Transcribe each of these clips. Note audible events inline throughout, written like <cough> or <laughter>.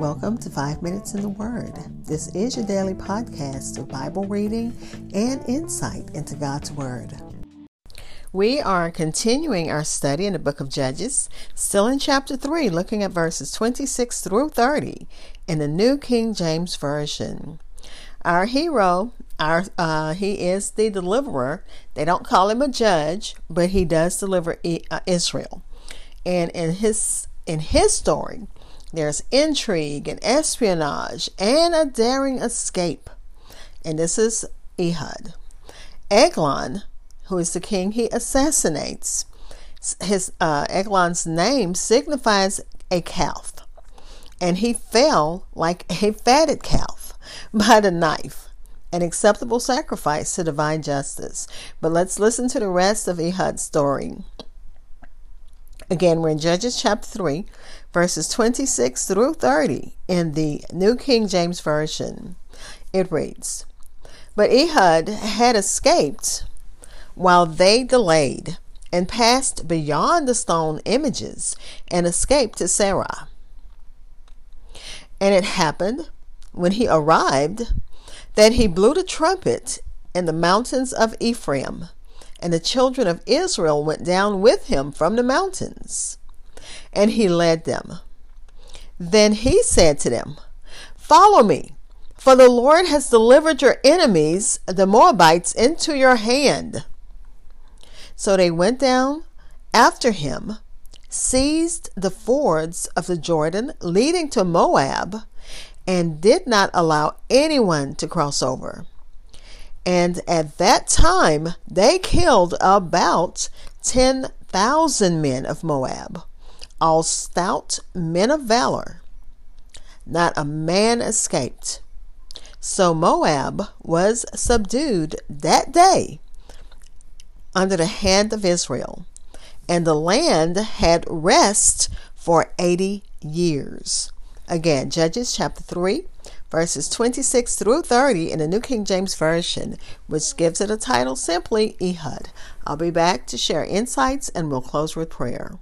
Welcome to Five Minutes in the Word. This is your daily podcast of Bible reading and insight into God's Word. We are continuing our study in the book of Judges, still in chapter 3, looking at verses 26 through 30 in the New King James Version. Our hero, our uh, he is the deliverer. They don't call him a judge, but he does deliver uh, Israel. And in his in his story, there's intrigue and espionage and a daring escape. And this is Ehud. Eglon, who is the king he assassinates, his uh, Eglon's name signifies a calf, and he fell like a fatted calf by the knife, an acceptable sacrifice to divine justice. But let's listen to the rest of Ehud's story. Again, we're in Judges chapter 3, verses 26 through 30 in the New King James Version. It reads But Ehud had escaped while they delayed and passed beyond the stone images and escaped to Seirah. And it happened when he arrived that he blew the trumpet in the mountains of Ephraim and the children of Israel went down with him from the mountains, and he led them. Then he said to them, Follow me, for the Lord has delivered your enemies, the Moabites, into your hand. So they went down after him, seized the fords of the Jordan leading to Moab, and did not allow anyone to cross over. And at that time, they killed about 10,000 men of Moab, all stout men of valor. Not a man escaped. So Moab was subdued that day under the hand of Israel, and the land had rest for 80 years. Again, Judges chapter 3, verses 26 through 30 in the New King James Version, which gives it a title simply Ehud. I'll be back to share insights and we'll close with prayer.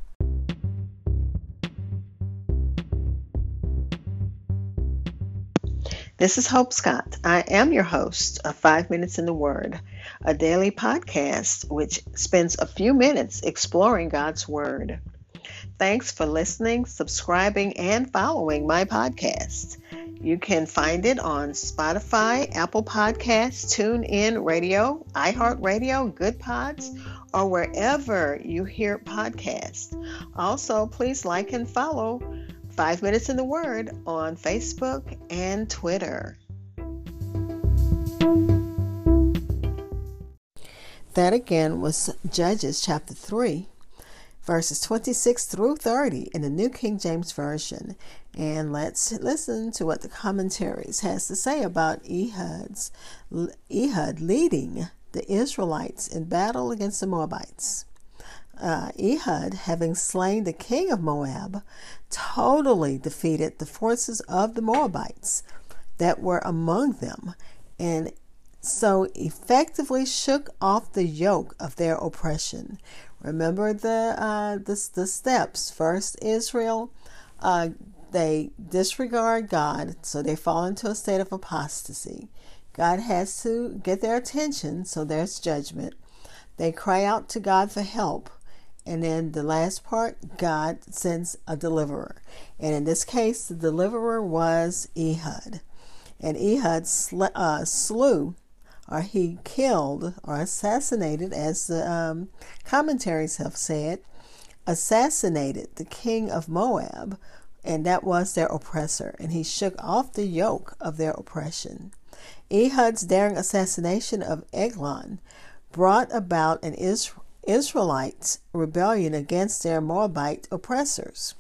This is Hope Scott. I am your host of Five Minutes in the Word, a daily podcast which spends a few minutes exploring God's Word. Thanks for listening, subscribing, and following my podcast. You can find it on Spotify, Apple Podcasts, TuneIn Radio, iHeartRadio, Good Pods, or wherever you hear podcasts. Also, please like and follow Five Minutes in the Word on Facebook and Twitter. That again was Judges chapter 3 verses 26 through 30 in the New King James Version. And let's listen to what the commentaries has to say about Ehud's Ehud leading the Israelites in battle against the Moabites. Uh, Ehud, having slain the king of Moab, totally defeated the forces of the Moabites that were among them, and so effectively shook off the yoke of their oppression, Remember the uh, the, the steps. First, Israel, uh, they disregard God, so they fall into a state of apostasy. God has to get their attention, so there's judgment. They cry out to God for help. And then the last part, God sends a deliverer. And in this case, the deliverer was Ehud. And Ehud sl- uh, slew or he killed or assassinated, as the um, commentaries have said, assassinated the king of Moab, and that was their oppressor, and he shook off the yoke of their oppression. Ehud's daring assassination of Eglon brought about an Israelite rebellion against their Moabite oppressors.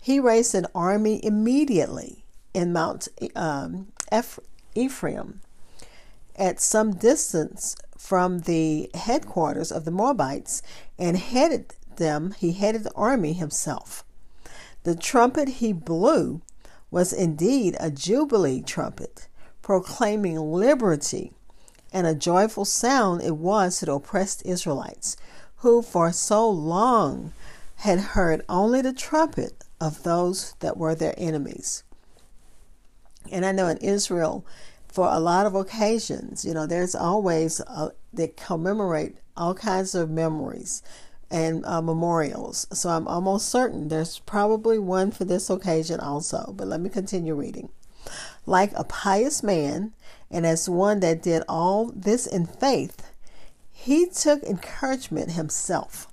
He raised an army immediately in Mount um, Ephraim at some distance from the headquarters of the Moabites and headed them, he headed the army himself. The trumpet he blew was indeed a jubilee trumpet, proclaiming liberty, and a joyful sound it was to the oppressed Israelites, who for so long had heard only the trumpet of those that were their enemies. And I know in Israel, for a lot of occasions, you know, there's always uh, they commemorate all kinds of memories and uh, memorials. So I'm almost certain there's probably one for this occasion also. But let me continue reading. Like a pious man, and as one that did all this in faith, he took encouragement himself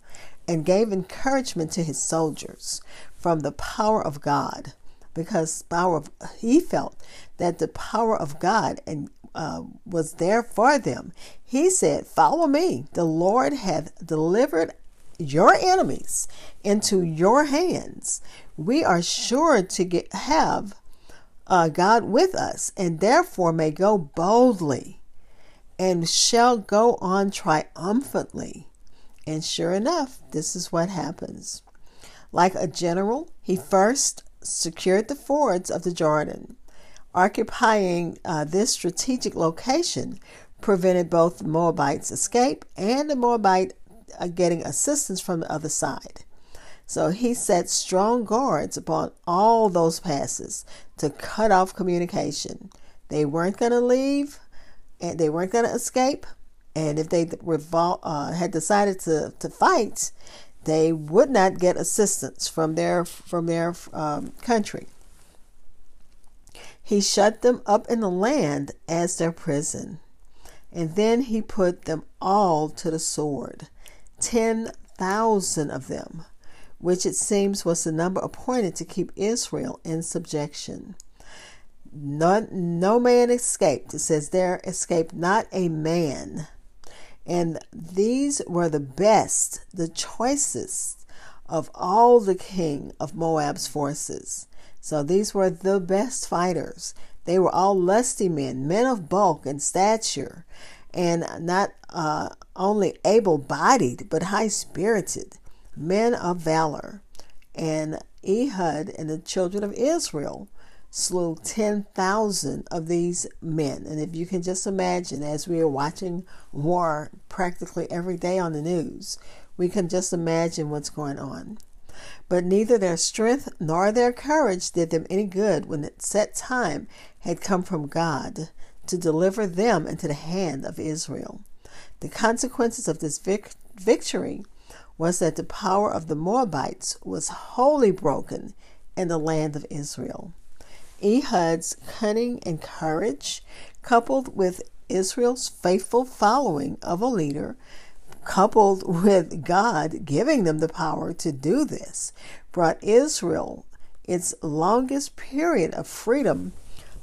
and gave encouragement to his soldiers from the power of God because power of, he felt that the power of God and uh, was there for them. He said, "Follow me. The Lord hath delivered your enemies into your hands. We are sure to get have uh, God with us, and therefore may go boldly, and shall go on triumphantly." And sure enough, this is what happens. Like a general, he first secured the fords of the Jordan. Occupying uh, this strategic location prevented both the Moabites' escape and the Moabite getting assistance from the other side. So he set strong guards upon all those passes to cut off communication. They weren't going to leave and they weren't going to escape. And if they revol- uh, had decided to, to fight, they would not get assistance from their from their um, country. He shut them up in the land as their prison, and then he put them all to the sword, ten thousand of them, which it seems was the number appointed to keep Israel in subjection. None, no man escaped. It says there escaped not a man and these were the best, the choicest of all the king of Moab's forces. So these were the best fighters. They were all lusty men, men of bulk and stature, and not uh, only able bodied, but high spirited, men of valor. And Ehud and the children of Israel slew 10,000 of these men. And if you can just imagine, as we are watching war practically every day on the news, we can just imagine what's going on. But neither their strength nor their courage did them any good when the set time had come from God to deliver them into the hand of Israel. The consequences of this vic- victory was that the power of the Moabites was wholly broken in the land of Israel. Ehud's cunning and courage, coupled with Israel's faithful following of a leader, coupled with God giving them the power to do this, brought Israel its longest period of freedom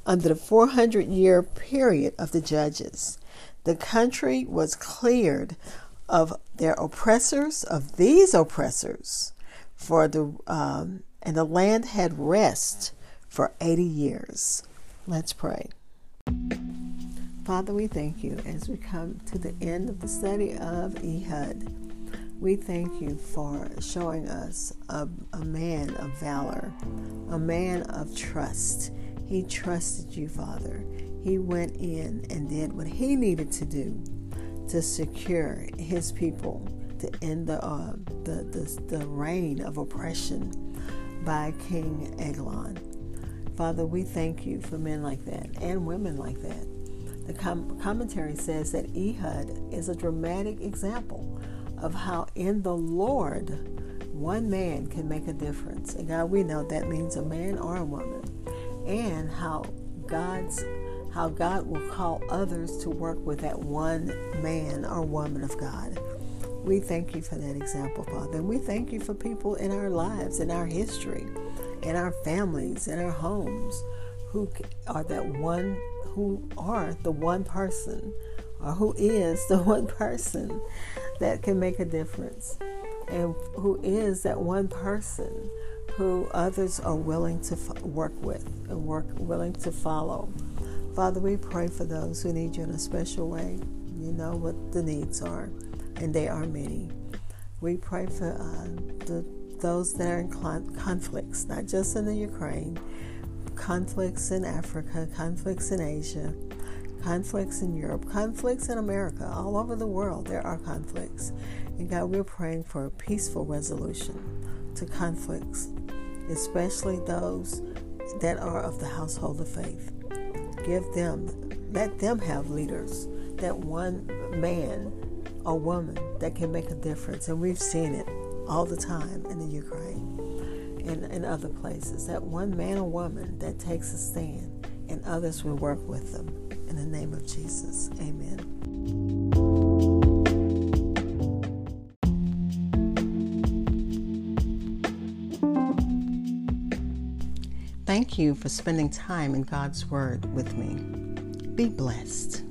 under the 400 year period of the judges. The country was cleared of their oppressors, of these oppressors, for the um, and the land had rest for 80 years. Let's pray. Father, we thank you as we come to the end of the study of Ehud. We thank you for showing us a, a man of valor, a man of trust. He trusted you, Father. He went in and did what he needed to do to secure his people, to end the, uh, the, the, the reign of oppression by King Eglon. Father, we thank you for men like that and women like that. The com- commentary says that Ehud is a dramatic example of how in the Lord one man can make a difference. And God, we know that means a man or a woman. And how God's how God will call others to work with that one man or woman of God. We thank you for that example, Father. And we thank you for people in our lives, in our history in our families, in our homes, who are that one, who are the one person, or who is the <laughs> one person that can make a difference, and who is that one person who others are willing to work with and work willing to follow. Father, we pray for those who need you in a special way. You know what the needs are, and they are many. We pray for uh, the those that are in conflicts, not just in the Ukraine, conflicts in Africa, conflicts in Asia, conflicts in Europe, conflicts in America, all over the world, there are conflicts. And God, we're praying for a peaceful resolution to conflicts especially those that are of the household of faith. Give them, let them have leaders, that one man or woman that can make a difference. And we've seen it all the time in the Ukraine and in other places. That one man or woman that takes a stand and others will work with them. In the name of Jesus, amen. You for spending time in God's Word with me. Be blessed.